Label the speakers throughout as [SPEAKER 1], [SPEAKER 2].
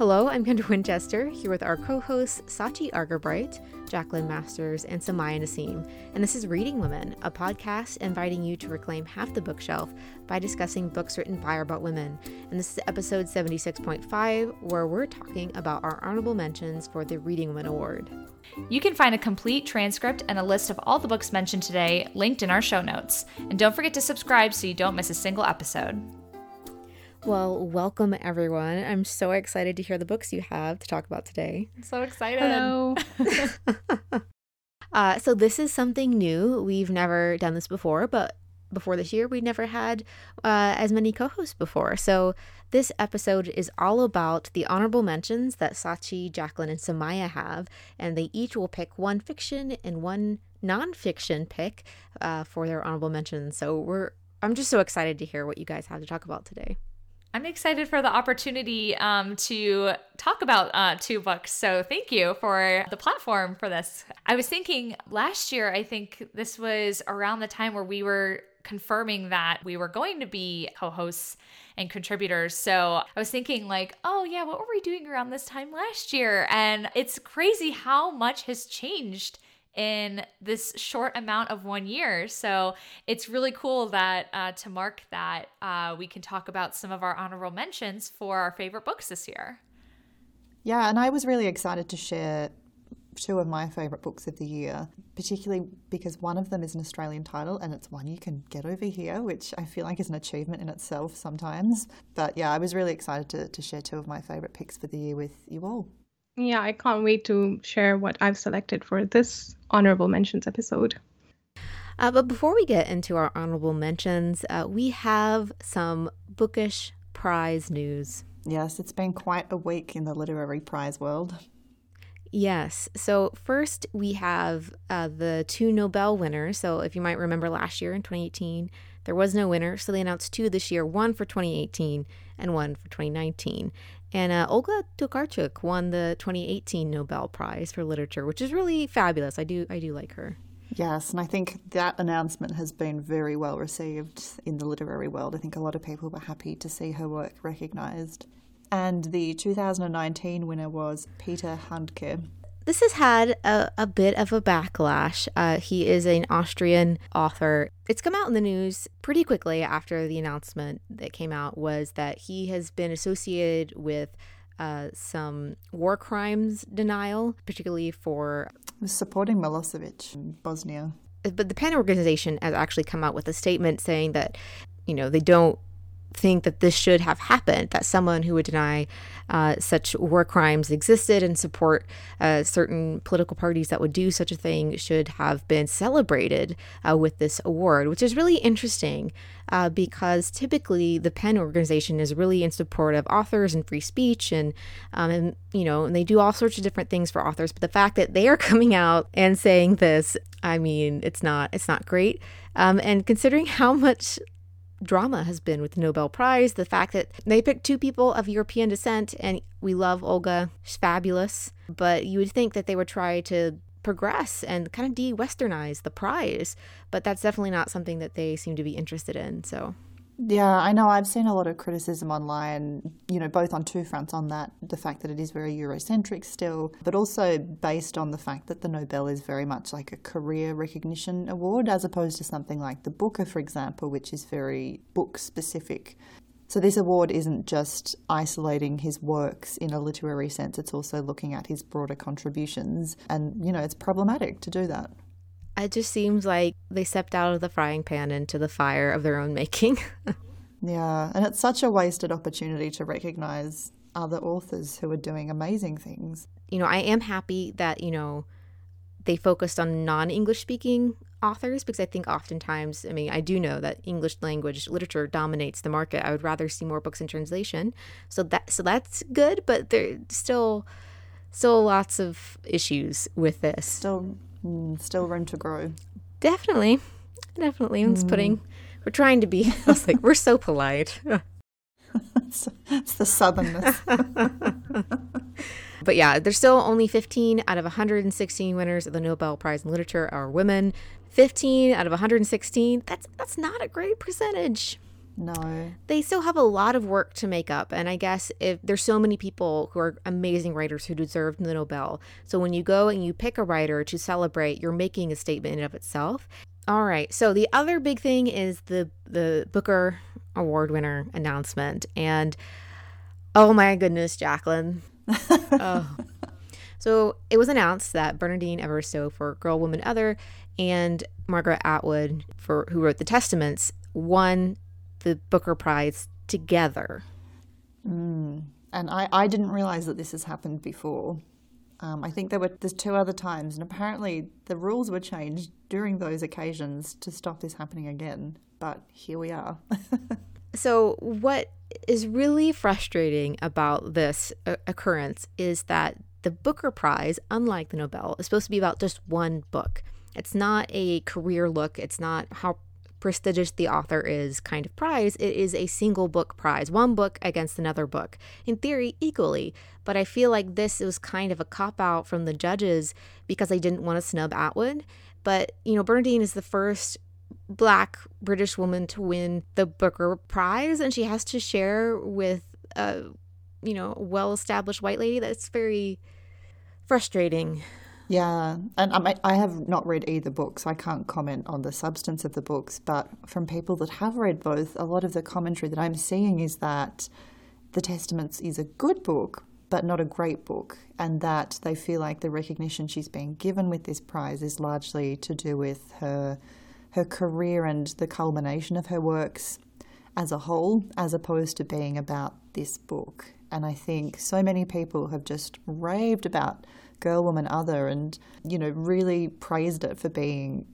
[SPEAKER 1] Hello, I'm Kendra Winchester, here with our co hosts Sachi Argabright, Jacqueline Masters, and Samaya Nasim. And this is Reading Women, a podcast inviting you to reclaim half the bookshelf by discussing books written by or about women. And this is episode 76.5, where we're talking about our honorable mentions for the Reading Women Award.
[SPEAKER 2] You can find a complete transcript and a list of all the books mentioned today linked in our show notes. And don't forget to subscribe so you don't miss a single episode.
[SPEAKER 1] Well, welcome everyone. I'm so excited to hear the books you have to talk about today.
[SPEAKER 2] I'm so excited.
[SPEAKER 3] Hello.
[SPEAKER 1] uh, so, this is something new. We've never done this before, but before this year, we never had uh, as many co hosts before. So, this episode is all about the honorable mentions that Sachi, Jacqueline, and Samaya have, and they each will pick one fiction and one nonfiction pick uh, for their honorable mentions. So, we're I'm just so excited to hear what you guys have to talk about today.
[SPEAKER 2] I'm excited for the opportunity um, to talk about uh, two books. So, thank you for the platform for this. I was thinking last year, I think this was around the time where we were confirming that we were going to be co hosts and contributors. So, I was thinking, like, oh, yeah, what were we doing around this time last year? And it's crazy how much has changed in this short amount of one year. So it's really cool that uh, to mark that, uh, we can talk about some of our honorable mentions for our favorite books this year.
[SPEAKER 3] Yeah, and I was really excited to share two of my favourite books of the year, particularly because one of them is an Australian title and it's one you can get over here, which I feel like is an achievement in itself sometimes. But yeah, I was really excited to, to share two of my favourite picks for the year with you all.
[SPEAKER 4] Yeah, I can't wait to share what I've selected for this honorable mentions episode.
[SPEAKER 1] Uh, but before we get into our honorable mentions, uh, we have some bookish prize news.
[SPEAKER 3] Yes, it's been quite a week in the literary prize world.
[SPEAKER 1] Yes. So, first, we have uh, the two Nobel winners. So, if you might remember last year in 2018, there was no winner. So, they announced two this year one for 2018 and one for 2019. And uh, Olga Tokarczuk won the 2018 Nobel Prize for Literature, which is really fabulous. I do, I do like her.
[SPEAKER 3] Yes, and I think that announcement has been very well received in the literary world. I think a lot of people were happy to see her work recognised. And the 2019 winner was Peter Handke.
[SPEAKER 1] This has had a, a bit of a backlash. Uh, he is an Austrian author. It's come out in the news pretty quickly after the announcement that came out was that he has been associated with uh, some war crimes denial, particularly for
[SPEAKER 3] supporting Milosevic in Bosnia.
[SPEAKER 1] But the PEN organization has actually come out with a statement saying that, you know, they don't think that this should have happened, that someone who would deny uh, such war crimes existed and support uh, certain political parties that would do such a thing should have been celebrated uh, with this award, which is really interesting uh, because typically the PEN organization is really in support of authors and free speech and, um, and you know, and they do all sorts of different things for authors. But the fact that they are coming out and saying this, I mean, it's not, it's not great. Um, and considering how much drama has been with the Nobel Prize. The fact that they picked two people of European descent, and we love Olga, she's fabulous. But you would think that they would try to progress and kind of de westernize the prize, but that's definitely not something that they seem to be interested in. So
[SPEAKER 3] yeah, I know. I've seen a lot of criticism online, you know, both on two fronts on that the fact that it is very Eurocentric still, but also based on the fact that the Nobel is very much like a career recognition award as opposed to something like the Booker, for example, which is very book specific. So this award isn't just isolating his works in a literary sense, it's also looking at his broader contributions. And, you know, it's problematic to do that.
[SPEAKER 1] It just seems like they stepped out of the frying pan into the fire of their own making.
[SPEAKER 3] yeah, and it's such a wasted opportunity to recognize other authors who are doing amazing things.
[SPEAKER 1] You know, I am happy that, you know, they focused on non English speaking authors because I think oftentimes, I mean, I do know that English language literature dominates the market. I would rather see more books in translation. So that so that's good, but there's still still lots of issues with this.
[SPEAKER 3] Still Mm, still room to grow.
[SPEAKER 1] Definitely. Definitely. It's mm. putting, we're trying to be, I was like, we're so polite.
[SPEAKER 3] it's, it's the southernness.
[SPEAKER 1] but yeah, there's still only 15 out of 116 winners of the Nobel Prize in Literature are women. 15 out of 116, that's that's not a great percentage.
[SPEAKER 3] No.
[SPEAKER 1] They still have a lot of work to make up. And I guess if there's so many people who are amazing writers who deserve the Nobel. So when you go and you pick a writer to celebrate, you're making a statement in of itself. All right. So the other big thing is the the Booker Award winner announcement. And oh my goodness, Jacqueline. oh. So it was announced that Bernardine Evaristo for Girl, Woman, Other and Margaret Atwood for who wrote the Testaments won the Booker Prize together.
[SPEAKER 3] Mm. And I, I didn't realize that this has happened before. Um, I think there were there's two other times, and apparently the rules were changed during those occasions to stop this happening again. But here we are.
[SPEAKER 1] so what is really frustrating about this uh, occurrence is that the Booker Prize, unlike the Nobel, is supposed to be about just one book. It's not a career look. It's not how prestigious the author is kind of prize. It is a single book prize, one book against another book, in theory, equally. But I feel like this was kind of a cop out from the judges because they didn't want to snub Atwood. But, you know, Bernardine is the first black British woman to win the Booker Prize, and she has to share with a, you know, well established white lady. That's very frustrating.
[SPEAKER 3] Yeah, and I, I have not read either book, so I can't comment on the substance of the books. But from people that have read both, a lot of the commentary that I'm seeing is that The Testaments is a good book, but not a great book, and that they feel like the recognition she's being given with this prize is largely to do with her her career and the culmination of her works as a whole, as opposed to being about this book. And I think so many people have just raved about Girl, Woman, Other, and you know really praised it for being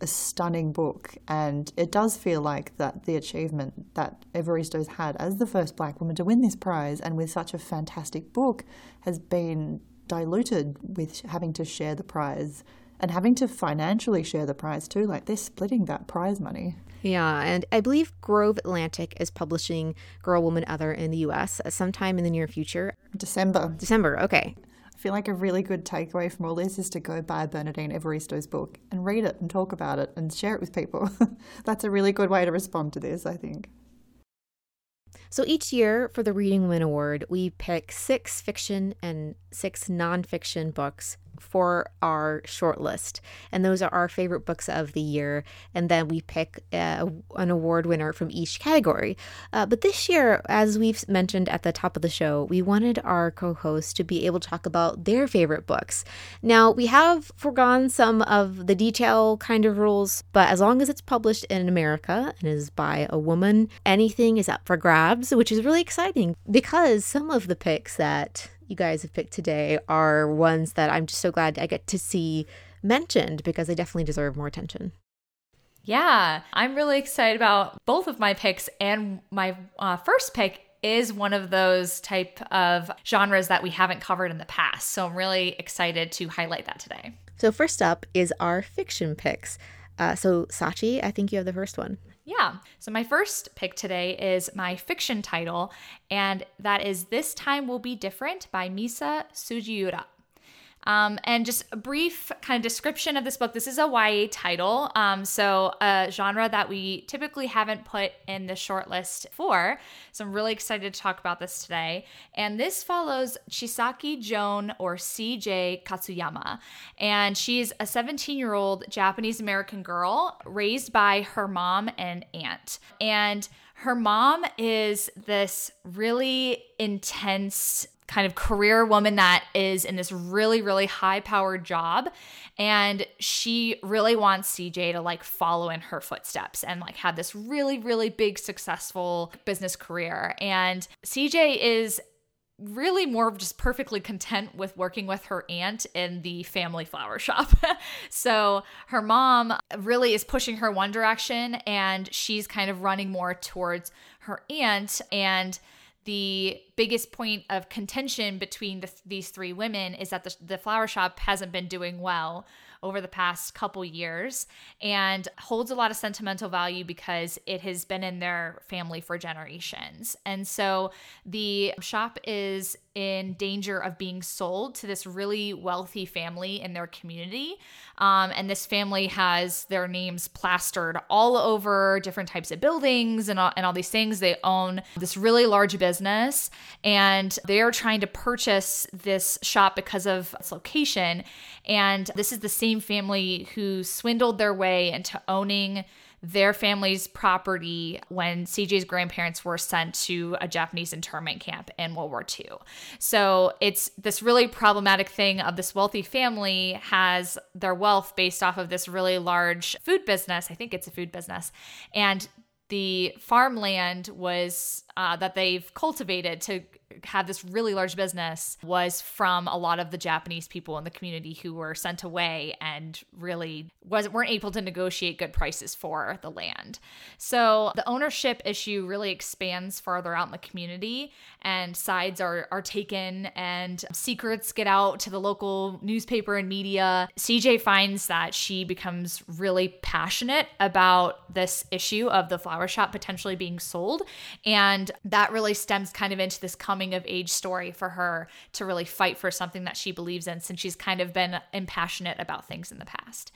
[SPEAKER 3] a stunning book. And it does feel like that the achievement that Evaristo's had as the first black woman to win this prize, and with such a fantastic book, has been diluted with having to share the prize and having to financially share the prize too. Like they're splitting that prize money.
[SPEAKER 1] Yeah, and I believe Grove Atlantic is publishing Girl, Woman, Other in the US sometime in the near future.
[SPEAKER 3] December.
[SPEAKER 1] December, okay.
[SPEAKER 3] I feel like a really good takeaway from all this is to go buy Bernardine Evaristo's book and read it and talk about it and share it with people. That's a really good way to respond to this, I think.
[SPEAKER 1] So each year for the Reading Women Award, we pick six fiction and six nonfiction books for our short list. And those are our favorite books of the year. And then we pick uh, an award winner from each category. Uh, but this year, as we've mentioned at the top of the show, we wanted our co hosts to be able to talk about their favorite books. Now, we have forgone some of the detail kind of rules, but as long as it's published in America and is by a woman, anything is up for grabs, which is really exciting because some of the picks that you guys have picked today are ones that I'm just so glad I get to see mentioned because they definitely deserve more attention.
[SPEAKER 2] Yeah, I'm really excited about both of my picks, and my uh, first pick is one of those type of genres that we haven't covered in the past. So I'm really excited to highlight that today.
[SPEAKER 1] So first up is our fiction picks. Uh, so Sachi, I think you have the first one.
[SPEAKER 2] Yeah. So my first pick today is my fiction title, and that is This Time Will Be Different by Misa Sugiura. Um, and just a brief kind of description of this book. This is a YA title, um, so a genre that we typically haven't put in the shortlist for. So I'm really excited to talk about this today. And this follows Chisaki Joan or CJ Katsuyama. And she's a 17 year old Japanese American girl raised by her mom and aunt. And her mom is this really intense kind of career woman that is in this really, really high powered job. And she really wants CJ to like follow in her footsteps and like have this really, really big, successful business career. And CJ is really more just perfectly content with working with her aunt in the family flower shop. so her mom really is pushing her one direction and she's kind of running more towards her aunt and the biggest point of contention between the, these three women is that the, the flower shop hasn't been doing well over the past couple years and holds a lot of sentimental value because it has been in their family for generations. And so the shop is in danger of being sold to this really wealthy family in their community. Um, and this family has their names plastered all over different types of buildings and all, and all these things. They own this really large business and they are trying to purchase this shop because of its location. And this is the same family who swindled their way into owning their family's property when CJ's grandparents were sent to a Japanese internment camp in World War II. So it's this really problematic thing of this wealthy family has their wealth based off of this really large food business. I think it's a food business. And the farmland was uh, that they've cultivated to have this really large business was from a lot of the Japanese people in the community who were sent away and really wasn't weren't able to negotiate good prices for the land. So the ownership issue really expands farther out in the community and sides are are taken and secrets get out to the local newspaper and media. CJ finds that she becomes really passionate about this issue of the flower shop potentially being sold and that really stems kind of into this coming of age story for her to really fight for something that she believes in since she's kind of been impassionate about things in the past.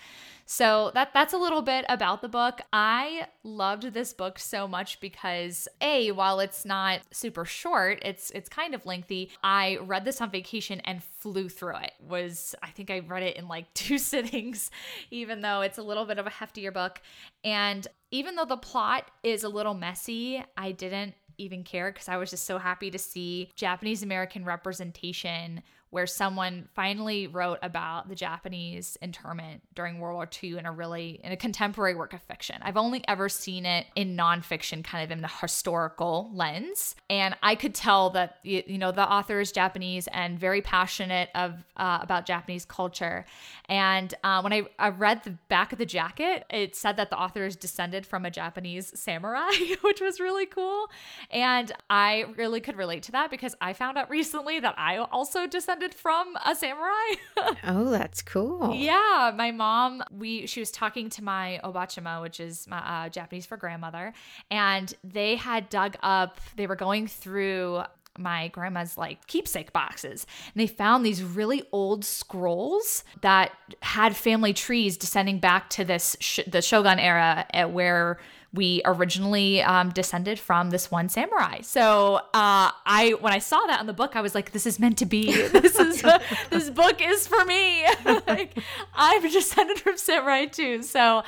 [SPEAKER 2] So that that's a little bit about the book. I loved this book so much because a while it's not super short, it's it's kind of lengthy. I read this on vacation and flew through it. Was I think I read it in like two sittings even though it's a little bit of a heftier book and even though the plot is a little messy, I didn't even care because I was just so happy to see Japanese American representation where someone finally wrote about the Japanese internment during World War II in a really in a contemporary work of fiction. I've only ever seen it in nonfiction, kind of in the historical lens, and I could tell that you know the author is Japanese and very passionate of uh, about Japanese culture. And uh, when I, I read the back of the jacket, it said that the author is descended from a Japanese samurai, which was really cool. And I really could relate to that because I found out recently that I also descended descended from a samurai.
[SPEAKER 1] oh, that's cool.
[SPEAKER 2] Yeah, my mom, we she was talking to my obachama, which is my uh, Japanese for grandmother, and they had dug up. They were going through my grandma's like keepsake boxes and they found these really old scrolls that had family trees descending back to this sh- the shogun era at where we originally um, descended from this one samurai. So uh, I, when I saw that in the book, I was like, "This is meant to be. This is this book is for me. like, I'm descended from samurai too." So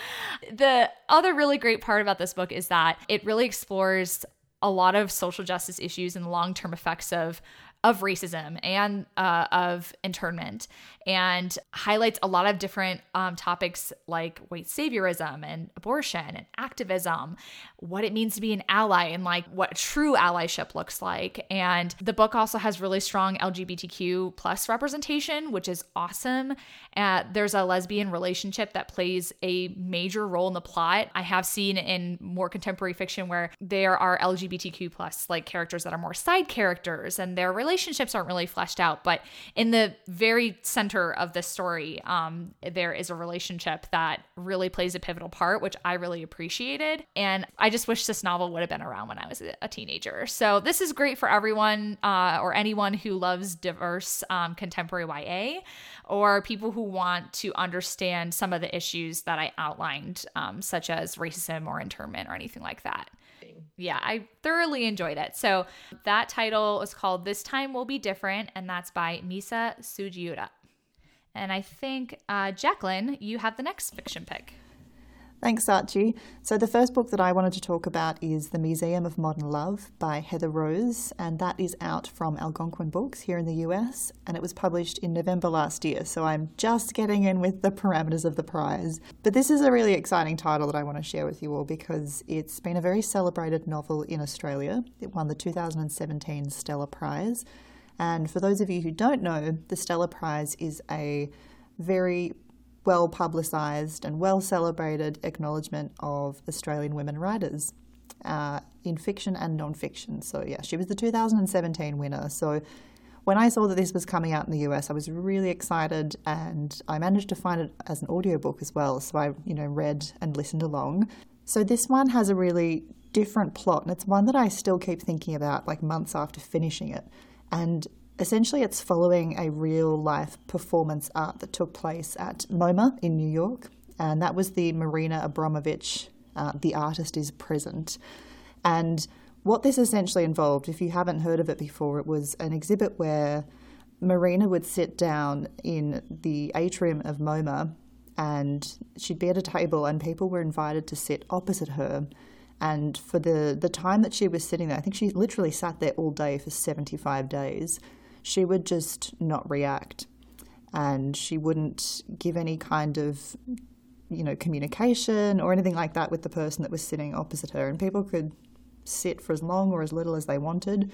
[SPEAKER 2] the other really great part about this book is that it really explores a lot of social justice issues and long term effects of of racism and uh, of internment and highlights a lot of different um, topics like white saviorism and abortion and activism, what it means to be an ally and like what true allyship looks like. And the book also has really strong LGBTQ plus representation, which is awesome. Uh, there's a lesbian relationship that plays a major role in the plot. I have seen in more contemporary fiction where there are LGBTQ plus like characters that are more side characters and their relationships aren't really fleshed out. But in the very center center of this story, um, there is a relationship that really plays a pivotal part, which I really appreciated. And I just wish this novel would have been around when I was a teenager. So this is great for everyone uh, or anyone who loves diverse um, contemporary YA or people who want to understand some of the issues that I outlined, um, such as racism or internment or anything like that yeah, I thoroughly enjoyed it. So that title is called This Time Will Be Different, and that's by Misa Sugiura. And I think, uh, Jacqueline, you have the next fiction pick.
[SPEAKER 3] Thanks, Sachi. So, the first book that I wanted to talk about is The Museum of Modern Love by Heather Rose, and that is out from Algonquin Books here in the US, and it was published in November last year. So, I'm just getting in with the parameters of the prize. But this is a really exciting title that I want to share with you all because it's been a very celebrated novel in Australia. It won the 2017 Stella Prize. And for those of you who don't know, the Stella Prize is a very well publicised and well celebrated acknowledgement of Australian women writers uh, in fiction and non fiction. So, yeah, she was the 2017 winner. So, when I saw that this was coming out in the US, I was really excited and I managed to find it as an audiobook as well. So I, you know, read and listened along. So this one has a really different plot and it's one that I still keep thinking about like months after finishing it. And essentially it's following a real life performance art that took place at MoMA in New York. And that was the Marina Abramović, uh, The Artist is Present. And what this essentially involved, if you haven't heard of it before, it was an exhibit where Marina would sit down in the atrium of MoMA and she'd be at a table and people were invited to sit opposite her. And for the, the time that she was sitting there, I think she literally sat there all day for 75 days, she would just not react. And she wouldn't give any kind of, you know, communication or anything like that with the person that was sitting opposite her. And people could sit for as long or as little as they wanted,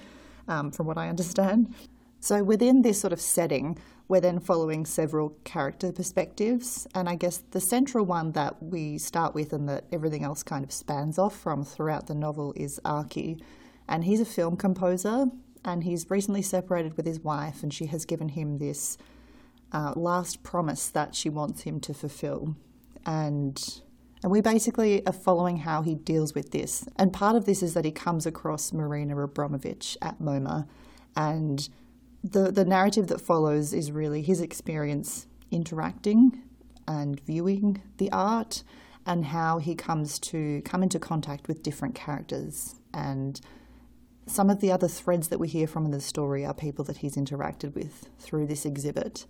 [SPEAKER 3] um, from what I understand. So within this sort of setting, we're then following several character perspectives, and I guess the central one that we start with and that everything else kind of spans off from throughout the novel is Arki. And he's a film composer, and he's recently separated with his wife, and she has given him this uh, last promise that she wants him to fulfill. And and we basically are following how he deals with this. And part of this is that he comes across Marina Abramović at MoMA. And the, the narrative that follows is really his experience interacting and viewing the art and how he comes to come into contact with different characters. And some of the other threads that we hear from in the story are people that he's interacted with through this exhibit.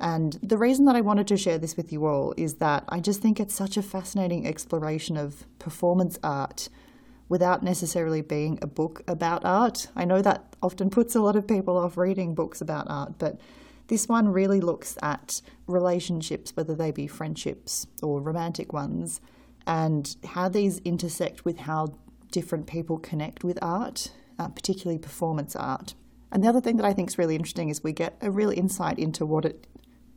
[SPEAKER 3] And the reason that I wanted to share this with you all is that I just think it's such a fascinating exploration of performance art without necessarily being a book about art. I know that often puts a lot of people off reading books about art, but this one really looks at relationships, whether they be friendships or romantic ones, and how these intersect with how different people connect with art, uh, particularly performance art. And the other thing that I think is really interesting is we get a real insight into what it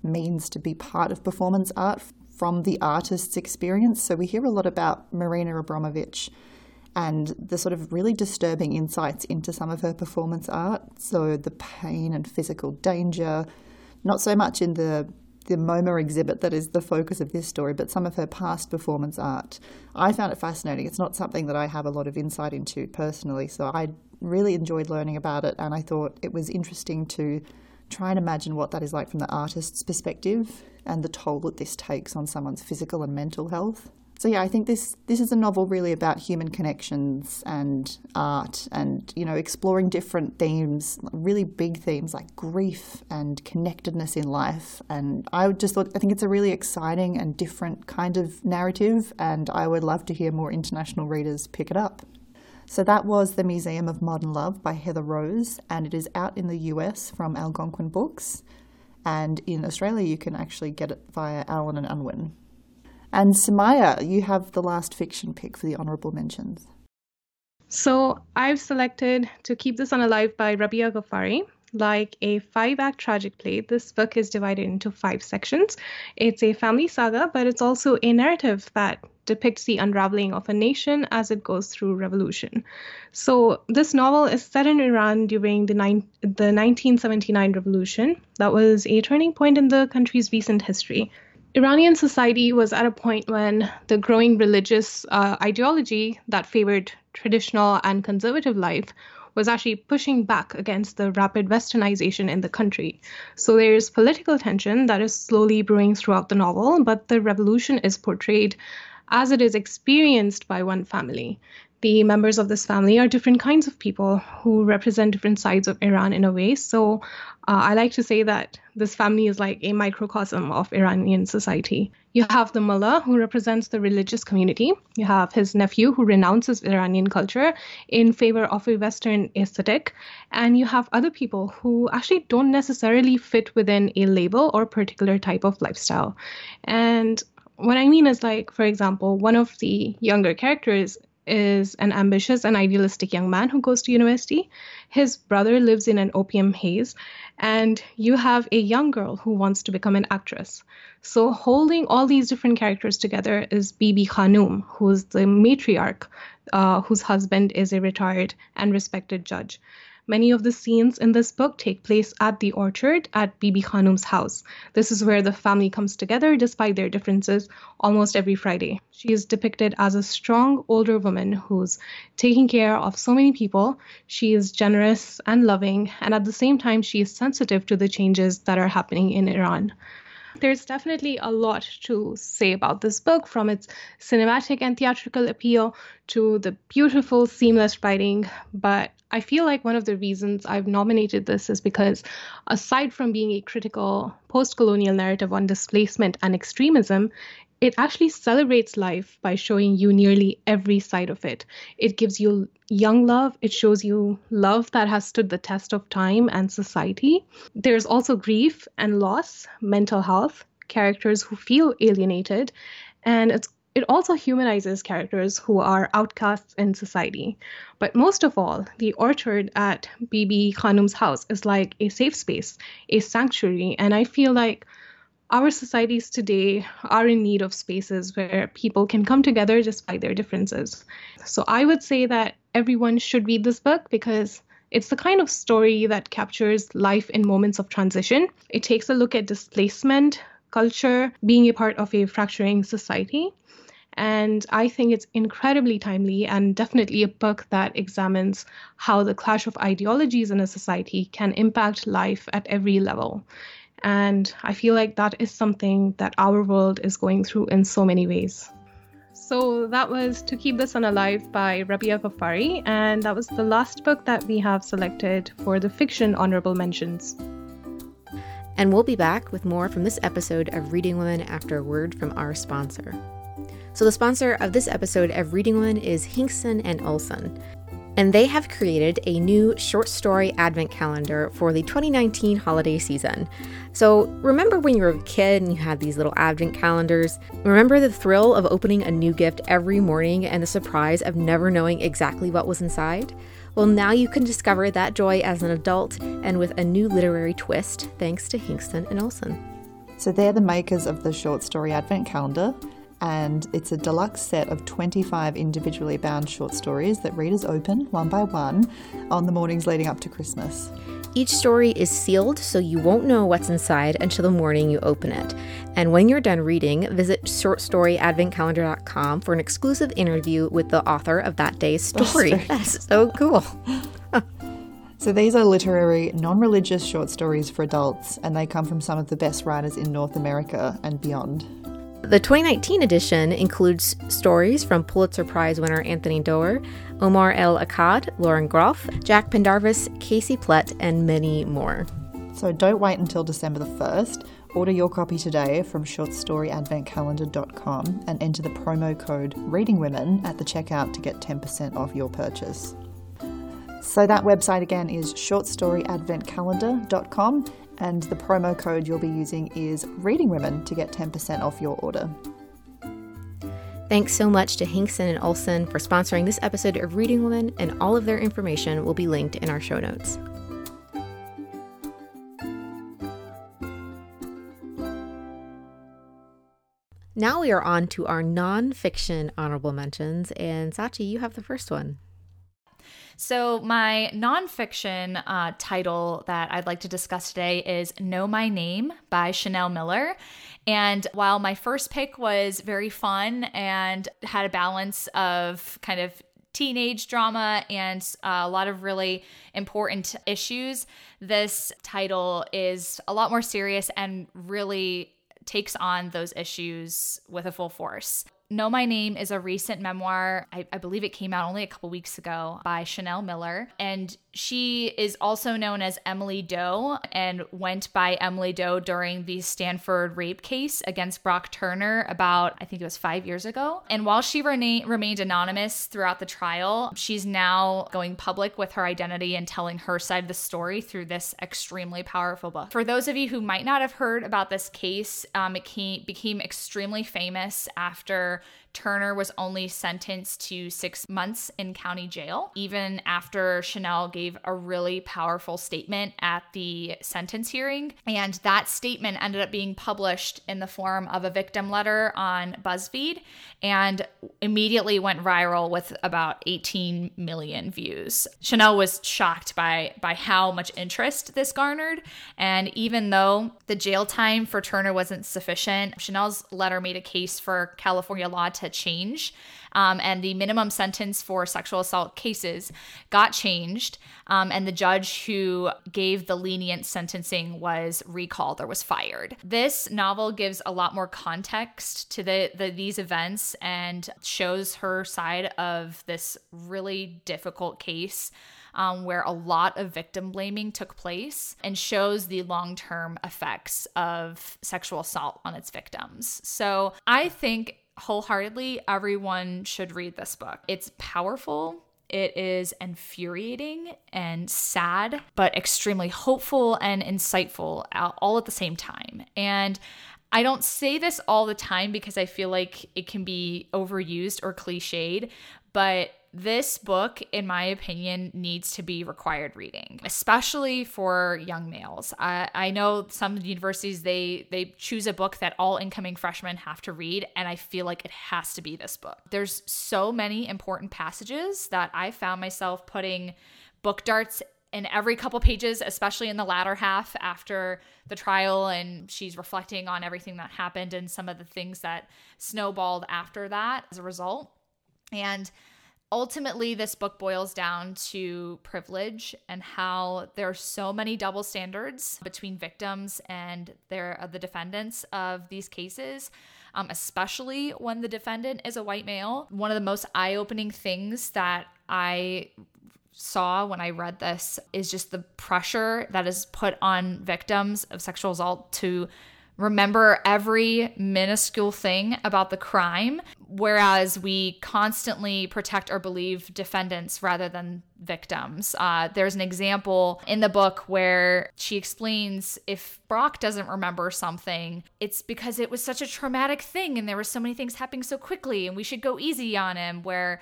[SPEAKER 3] means to be part of performance art from the artist's experience. So we hear a lot about Marina Abramović and the sort of really disturbing insights into some of her performance art. So the pain and physical danger, not so much in the the MoMA exhibit that is the focus of this story, but some of her past performance art. I found it fascinating. It's not something that I have a lot of insight into personally, so I really enjoyed learning about it, and I thought it was interesting to try and imagine what that is like from the artist's perspective and the toll that this takes on someone's physical and mental health. So yeah, I think this this is a novel really about human connections and art and you know exploring different themes, really big themes like grief and connectedness in life. And I just thought I think it's a really exciting and different kind of narrative and I would love to hear more international readers pick it up. So that was The Museum of Modern Love by Heather Rose, and it is out in the US from Algonquin Books. And in Australia, you can actually get it via Allen and Unwin. And Samaya, you have the last fiction pick for the honourable mentions.
[SPEAKER 4] So I've selected To Keep the Sun Alive by Rabeah Ghaffari. Like a five act tragic play, this book is divided into five sections. It's a family saga, but it's also a narrative that depicts the unraveling of a nation as it goes through revolution. So, this novel is set in Iran during the, the 1979 revolution. That was a turning point in the country's recent history. Iranian society was at a point when the growing religious uh, ideology that favored traditional and conservative life was actually pushing back against the rapid westernization in the country. So there's political tension that is slowly brewing throughout the novel, but the revolution is portrayed as it is experienced by one family. The members of this family are different kinds of people who represent different sides of Iran in a way. So uh, I like to say that this family is like a microcosm of Iranian society. You have the mullah, who represents the religious community. You have his nephew, who renounces Iranian culture in favor of a Western aesthetic. And you have other people who actually don't necessarily fit within a label or particular type of lifestyle. And what I mean is, like, for example, one of the younger characters is an ambitious and idealistic young man who goes to university. His brother lives in an opium haze, and you have a young girl who wants to become an actress. So, holding all these different characters together is Bibi Khanum, who's the matriarch, uh, whose husband is a retired and respected judge. Many of the scenes in this book take place at the orchard at Bibi Khanum's house. This is where the family comes together despite their differences almost every Friday. She is depicted as a strong older woman who's taking care of so many people. She is generous and loving, and at the same time, she is sensitive to the changes that are happening in Iran. There's definitely a lot to say about this book, from its cinematic and theatrical appeal to the beautiful, seamless writing. But I feel like one of the reasons I've nominated this is because, aside from being a critical post colonial narrative on displacement and extremism, it actually celebrates life by showing you nearly every side of it. It gives you young love, it shows you love that has stood the test of time and society. There's also grief and loss, mental health, characters who feel alienated, and it's it also humanizes characters who are outcasts in society. But most of all, the orchard at Bibi Khanum's house is like a safe space, a sanctuary, and I feel like our societies today are in need of spaces where people can come together despite their differences. So I would say that everyone should read this book because it's the kind of story that captures life in moments of transition. It takes a look at displacement, culture, being a part of a fracturing society. And I think it's incredibly timely and definitely a book that examines how the clash of ideologies in a society can impact life at every level. And I feel like that is something that our world is going through in so many ways. So that was To Keep the Sun Alive by Rabeah Ghaffari, and that was the last book that we have selected for the fiction honorable mentions.
[SPEAKER 1] And we'll be back with more from this episode of Reading Women after a word from our sponsor. So, the sponsor of this episode of Reading Women is Hingston and Olsen and they have created a new short story advent calendar for the 2019 holiday season. So, remember when you were a kid and you had these little advent calendars? Remember the thrill of opening a new gift every morning and the surprise of never knowing exactly what was inside? Well, now you can discover that joy as an adult and with a new literary twist thanks to Hingston and Olsen.
[SPEAKER 3] So, they're the makers of the short story advent calendar and it's a deluxe set of 25 individually bound short stories that readers open one by one on the mornings leading up to Christmas.
[SPEAKER 1] Each story is sealed, so you won't know what's inside until the morning you open it. And when you're done reading, visit shortstoryadventcalendar.com for an exclusive interview with the author of that day's oh, story. That's so cool.
[SPEAKER 3] So these are literary, non religious short stories for adults, and they come from some of the best writers in North America and beyond.
[SPEAKER 1] The 2019 edition includes stories from Pulitzer Prize winner Anthony Doerr, Omar El Akkad, Lauren Groff, Jack Pendarvis, Casey Plett, and many more.
[SPEAKER 3] So don't wait until December the 1st. Order your copy today from shortstoryadventcalendar.com and enter the promo code Reading Women at the checkout to get 10% off your purchase. So that website again is shortstoryadventcalendar.com and the promo code you'll be using is Reading Women to get 10% off your order.
[SPEAKER 1] Thanks so much to Hingston and Olsen for sponsoring this episode of Reading Women, and all of their information will be linked in our show notes. Now we are on to our nonfiction honorable mentions, and Sachi, you have the first one.
[SPEAKER 2] So, my nonfiction uh, title that I'd like to discuss today is Know My Name by Chanel Miller. And while my first pick was very fun and had a balance of kind of teenage drama and uh, a lot of really important issues, this title is a lot more serious and really takes on those issues with a full force. Know My Name is a recent memoir. I, I, believe it came out only a couple weeks ago by Chanel Miller. And she is also known as Emily Doe and went by Emily Doe during the Stanford rape case against Brock Turner about, I think it was five years ago. And while she rena- remained anonymous throughout the trial, she's now going public with her identity and telling her side of the story through this extremely powerful book. For those of you who might not have heard about this case, um, it came, became extremely famous after where Turner was only sentenced to six months in county jail, even after Chanel gave a really powerful statement at the sentence hearing. And that statement ended up being published in the form of a victim letter on BuzzFeed and immediately went viral with about 18 million views. Chanel was shocked by, by how much interest this garnered. And even though the jail time for Turner wasn't sufficient, Chanel's letter made a case for California law to change. Um, and the minimum sentence for sexual assault cases got changed. Um, and the judge who gave the lenient sentencing was recalled or was fired. This novel gives a lot more context to the, the these events and shows her side of this really difficult case. Um, where a lot of victim blaming took place and shows the long term effects of sexual assault on its victims. So I think wholeheartedly everyone should read this book. It's powerful. It is infuriating and sad, but extremely hopeful and insightful all at the same time. And I don't say this all the time because I feel like it can be overused or cliched, but this book, in my opinion, needs to be required reading, especially for young males. I, I know some universities they they choose a book that all incoming freshmen have to read, and I feel like it has to be this book. There's so many important passages that I found myself putting book darts in every couple pages, especially in the latter half after the trial, and she's reflecting on everything that happened and some of the things that snowballed after that as a result. And ultimately this book boils down to privilege and how there are so many double standards between victims and their uh, the defendants of these cases um, especially when the defendant is a white male. One of the most eye-opening things that i saw when I read this is just the pressure that is put on victims of sexual assault to remember every minuscule thing about the crime, whereas we constantly protect or believe defendants rather than victims. Uh, there's an example in the book where she explains if Brock doesn't remember something, it's because it was such a traumatic thing and there were so many things happening so quickly and we should go easy on him. Where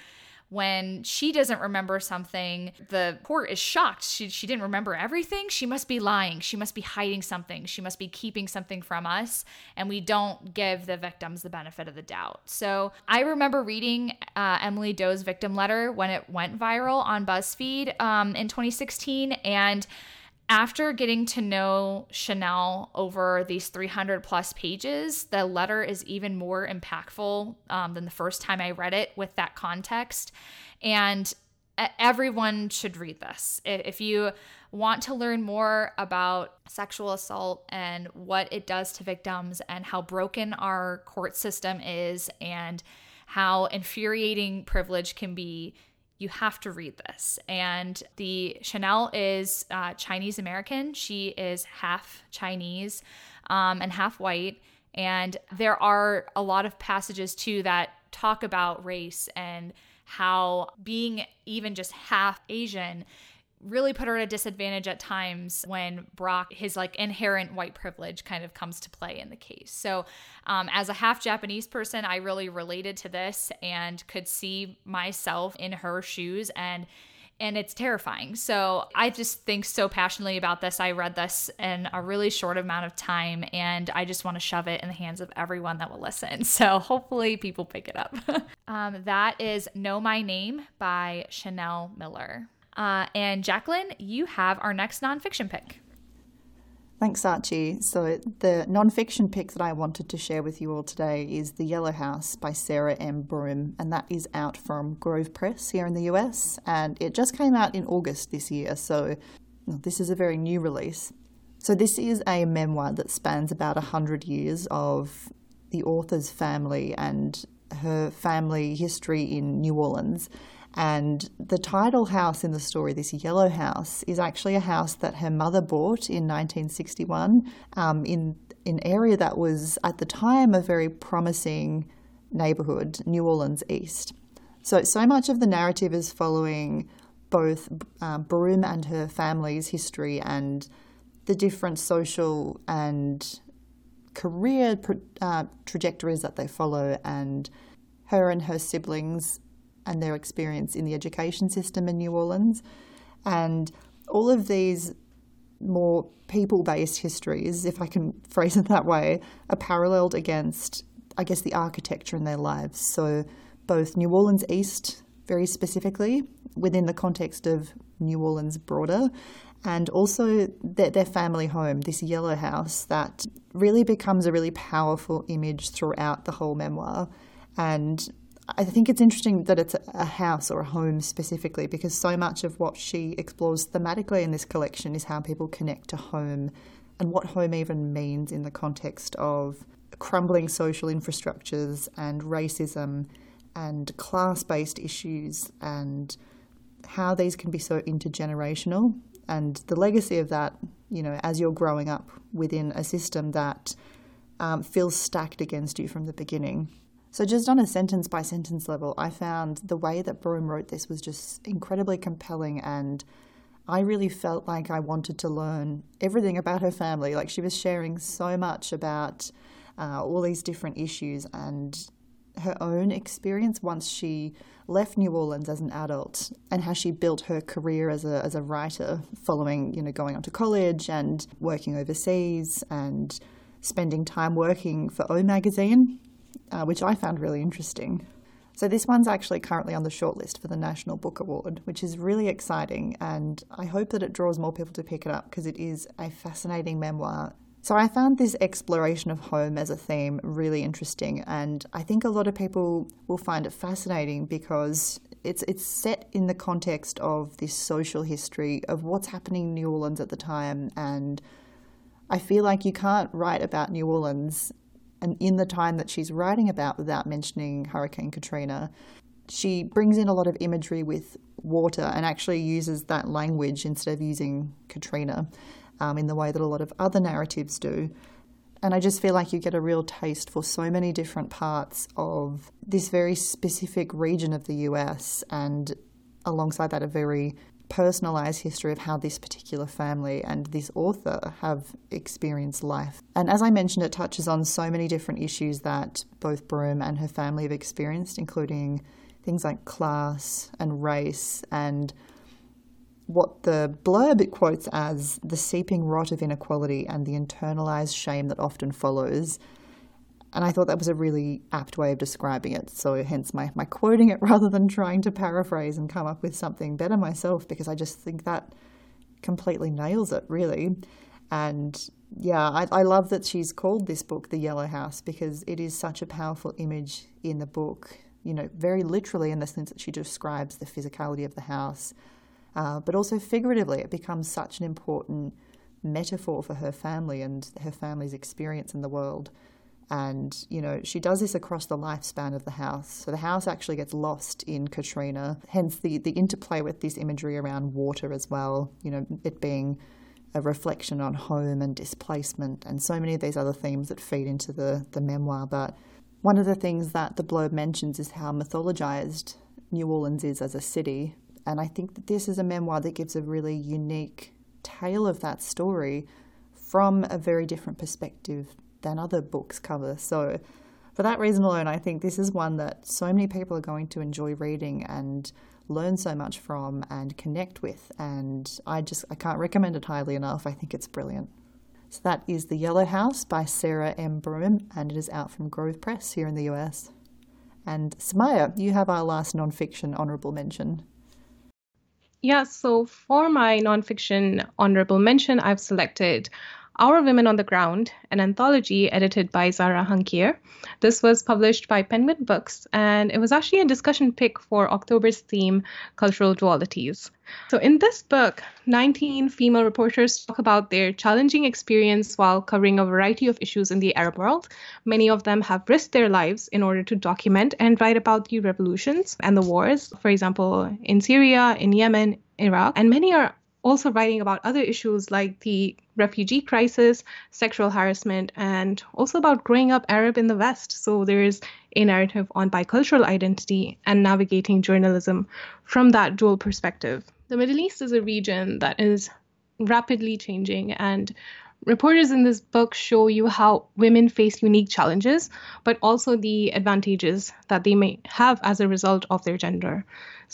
[SPEAKER 2] when she doesn't remember something, the court is shocked. She, she didn't remember everything. She must be lying. She must be hiding something. She must be keeping something from us. And we don't give the victims the benefit of the doubt. So I remember reading uh, Emily Doe's victim letter when it went viral on BuzzFeed um, in 2016. And after getting to know Chanel over these 300 plus pages, the letter is even more impactful um, than the first time I read it with that context. And everyone should read this. If you want to learn more about sexual assault and what it does to victims and how broken our court system is and how infuriating privilege can be you have to read this. And the Chanel is uh, Chinese American. She is half Chinese um, and half white. And there are a lot of passages too that talk about race and how being even just half Asian really put her at a disadvantage at times when Brock, his like inherent white privilege kind of comes to play in the case. So, um, as a half Japanese person, I really related to this and could see myself in her shoes and and it's terrifying. So I just think so passionately about this. I read this in a really short amount of time and I just want to shove it in the hands of everyone that will listen. So hopefully people pick it up. um, that is Know My Name by Chanel Miller. Uh, and Jacqueline, you have our next nonfiction pick.
[SPEAKER 3] Thanks, Sachi. So, the nonfiction pick that I wanted to share with you all today is The Yellow House by Sarah M. Broom, and that is out from Grove Press here in the US. And it just came out in August this year, so this is a very new release. So, this is a memoir that spans about 100 years of the author's family and her family history in New Orleans. And the title house in the story, this yellow house, is actually a house that her mother bought in 1961 um, in an area that was at the time a very promising neighborhood, New Orleans East. So, so much of the narrative is following both um, Broom and her family's history and the different social and career uh, trajectories that they follow and her and her siblings and their experience in the education system in New Orleans. And all of these more people based histories, if I can phrase it that way, are paralleled against, I guess, the architecture in their lives. So both New Orleans East, very specifically, within the context of New Orleans broader, and also their, their family home, this yellow house, that really becomes a really powerful image throughout the whole memoir. And I think it's interesting that it's a house or a home specifically because so much of what she explores thematically in this collection is how people connect to home and what home even means in the context of crumbling social infrastructures and racism and class based issues and how these can be so intergenerational and the legacy of that, you know, as you're growing up within a system that um, feels stacked against you from the beginning. So, just on a sentence by sentence level, I found the way that Broom wrote this was just incredibly compelling, and I really felt like I wanted to learn everything about her family. Like, she was sharing so much about uh, all these different issues and her own experience once she left New Orleans as an adult and how she built her career as a, as a writer following, you know, going on to college and working overseas and spending time working for O Magazine uh, which I found really interesting. So, this one's actually currently on the shortlist for the National Book Award, which is really exciting, and I hope that it draws more people to pick it up because it is a fascinating memoir. So, I found this exploration of home as a theme really interesting, and I think a lot of people will find it fascinating because it's it's set in the context of this social history of what's happening in New Orleans at the time and I feel like you can't write about New Orleans and in the time that she's writing about without mentioning Hurricane Katrina, she brings in a lot of imagery with water and actually uses that language instead of using Katrina um, in the way that a lot of other narratives do. And I just feel like you get a real taste for so many different parts of this very specific region of the US, and alongside that, a very personalized history of how this particular family and this author have experienced life. And as I mentioned, it touches on so many different issues that both Broom and her family have experienced, including things like class and race and what the blurb it quotes as the seeping rot of inequality and the internalized shame that often follows and I thought that was a really apt way of describing it. So, hence my, my quoting it rather than trying to paraphrase and come up with something better myself, because I just think that completely nails it, really. And yeah, I, I love that she's called this book The Yellow House because it is such a powerful image in the book, you know, very literally in the sense that she describes the physicality of the house, uh, but also figuratively, it becomes such an important metaphor for her family and her family's experience in the world. And, you know, she does this across the lifespan of the house. So the house actually gets lost in Katrina, hence the, the interplay with this imagery around water as well, you know, it being a reflection on home and displacement and so many of these other themes that feed into the, the memoir. But one of the things that the blurb mentions is how mythologized New Orleans is as a city. And I think that this is a memoir that gives a really unique tale of that story from a very different perspective than other books cover. So, for that reason alone, I think this is one that so many people are going to enjoy reading and learn so much from and connect with. And I just I can't recommend it highly enough. I think it's brilliant. So that is The Yellow House by Sarah M. Broom, and it is out from Grove Press here in the US. And Samaya, you have our last nonfiction honourable mention.
[SPEAKER 4] Yeah, so for my nonfiction honorable mention, I've selected our Women on the Ground, an anthology edited by Zara Hankir. This was published by Penguin Books, and it was actually a discussion pick for October's theme, Cultural Dualities. So, in this book, 19 female reporters talk about their challenging experience while covering a variety of issues in the Arab world. Many of them have risked their lives in order to document and write about the revolutions and the wars, for example, in Syria, in Yemen, Iraq, and many are also writing about other issues like the refugee crisis, sexual harassment, and also about growing up Arab in the West. So there's a narrative on bicultural identity and navigating journalism from that dual perspective. The Middle East is a region that is rapidly changing and Reporters in this book show you how women face unique challenges, but also the advantages that they may have as a result of their gender.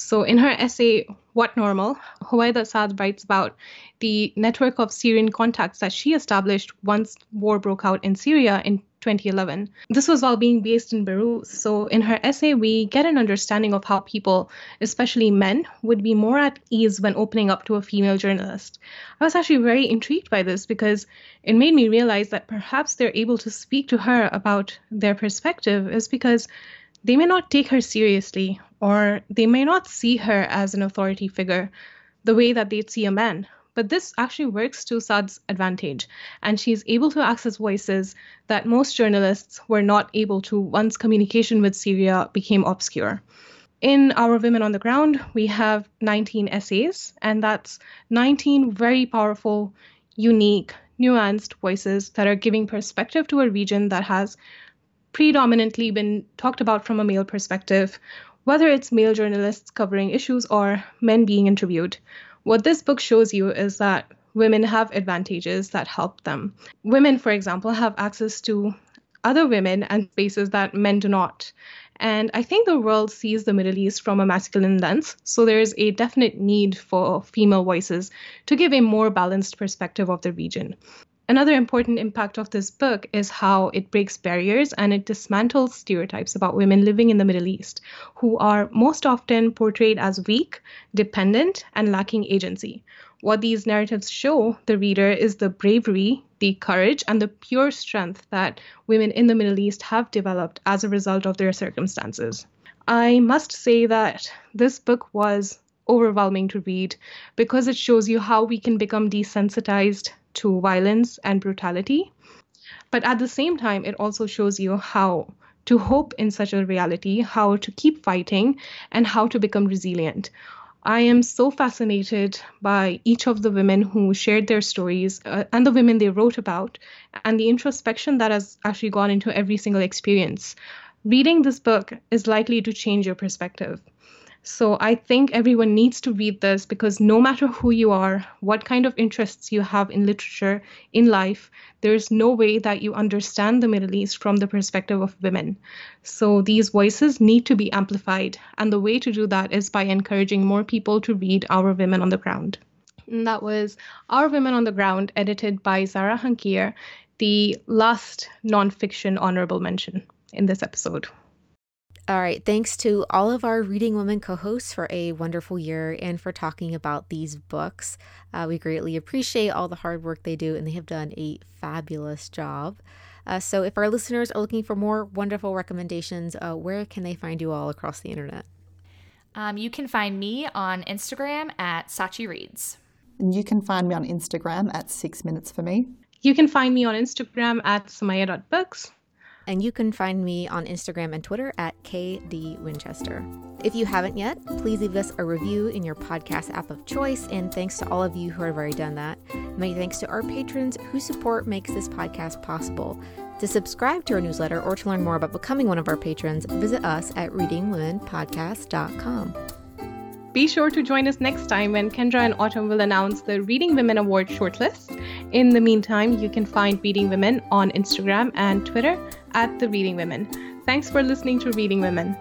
[SPEAKER 4] So, in her essay, What Normal, Huwaida Saad writes about the network of Syrian contacts that she established once war broke out in Syria in 2011. This was while being based in Beirut. So, in her essay, we get an understanding of how people, especially men, would be more at ease when opening up to a female journalist. I was actually very intrigued by this because it made me realize that perhaps they're able to speak to her about their perspective is because they may not take her seriously or they may not see her as an authority figure the way that they'd see a man. But this actually works to Saad's advantage, and she's able to access voices that most journalists were not able to once communication with Syria became obscure. In Our Women on the Ground, we have 19 essays, and that's 19 very powerful, unique, nuanced voices that are giving perspective to a region that has predominantly been talked about from a male perspective, whether it's male journalists covering issues or men being interviewed. What this book shows you is that women have advantages that help them. Women, for example, have access to other women and spaces that men do not. And I think the world sees the Middle East from a masculine lens, so there is a definite need for female voices to give a more balanced perspective of the region. Another important impact of this book is how it breaks barriers and it dismantles stereotypes about women living in the Middle East, who are most often portrayed as weak, dependent, and lacking agency. What these narratives show the reader is the bravery, the courage, and the pure strength that women in the Middle East have developed as a result of their circumstances. I must say that this book was overwhelming to read because it shows you how we can become desensitized to violence and brutality. But at the same time, it also shows you how to hope in such a reality, how to keep fighting, and how to become resilient. I am so fascinated by each of the women who shared their stories uh, and the women they wrote about, and the introspection that has actually gone into every single experience. Reading this book is likely to change your perspective. So I think everyone needs to read this because no matter who you are, what kind of interests you have in literature, in life, there's no way that you understand the Middle East from the perspective of women. So these voices need to be amplified. And the way to do that is by encouraging more people to read Our Women on the Ground. And that was Our Women on the Ground, edited by Zara Hankir, the last nonfiction honorable mention in this episode.
[SPEAKER 1] All right. Thanks to all of our Reading Women co hosts for a wonderful year and for talking about these books. Uh, we greatly appreciate all the hard work they do, and they have done a fabulous job. Uh, so, if our listeners are looking for more wonderful recommendations, uh, where can they find you all across the internet?
[SPEAKER 2] Um, you can find me on Instagram at Sachi Reads.
[SPEAKER 3] And you can find me on Instagram at Six Minutes for Me.
[SPEAKER 4] You can find me on Instagram at samaya.books
[SPEAKER 1] and you can find me on Instagram and Twitter at KD Winchester. If you haven't yet, please leave us a review in your podcast app of choice, and thanks to all of you who have already done that. Many thanks to our patrons whose support makes this podcast possible. To subscribe to our newsletter or to learn more about becoming one of our patrons, visit us at readingwomenpodcast.com.
[SPEAKER 4] Be sure to join us next time when Kendra and Autumn will announce the Reading Women Award shortlist. In the meantime, you can find Reading Women on Instagram and Twitter at The Reading Women. Thanks for listening to Reading Women.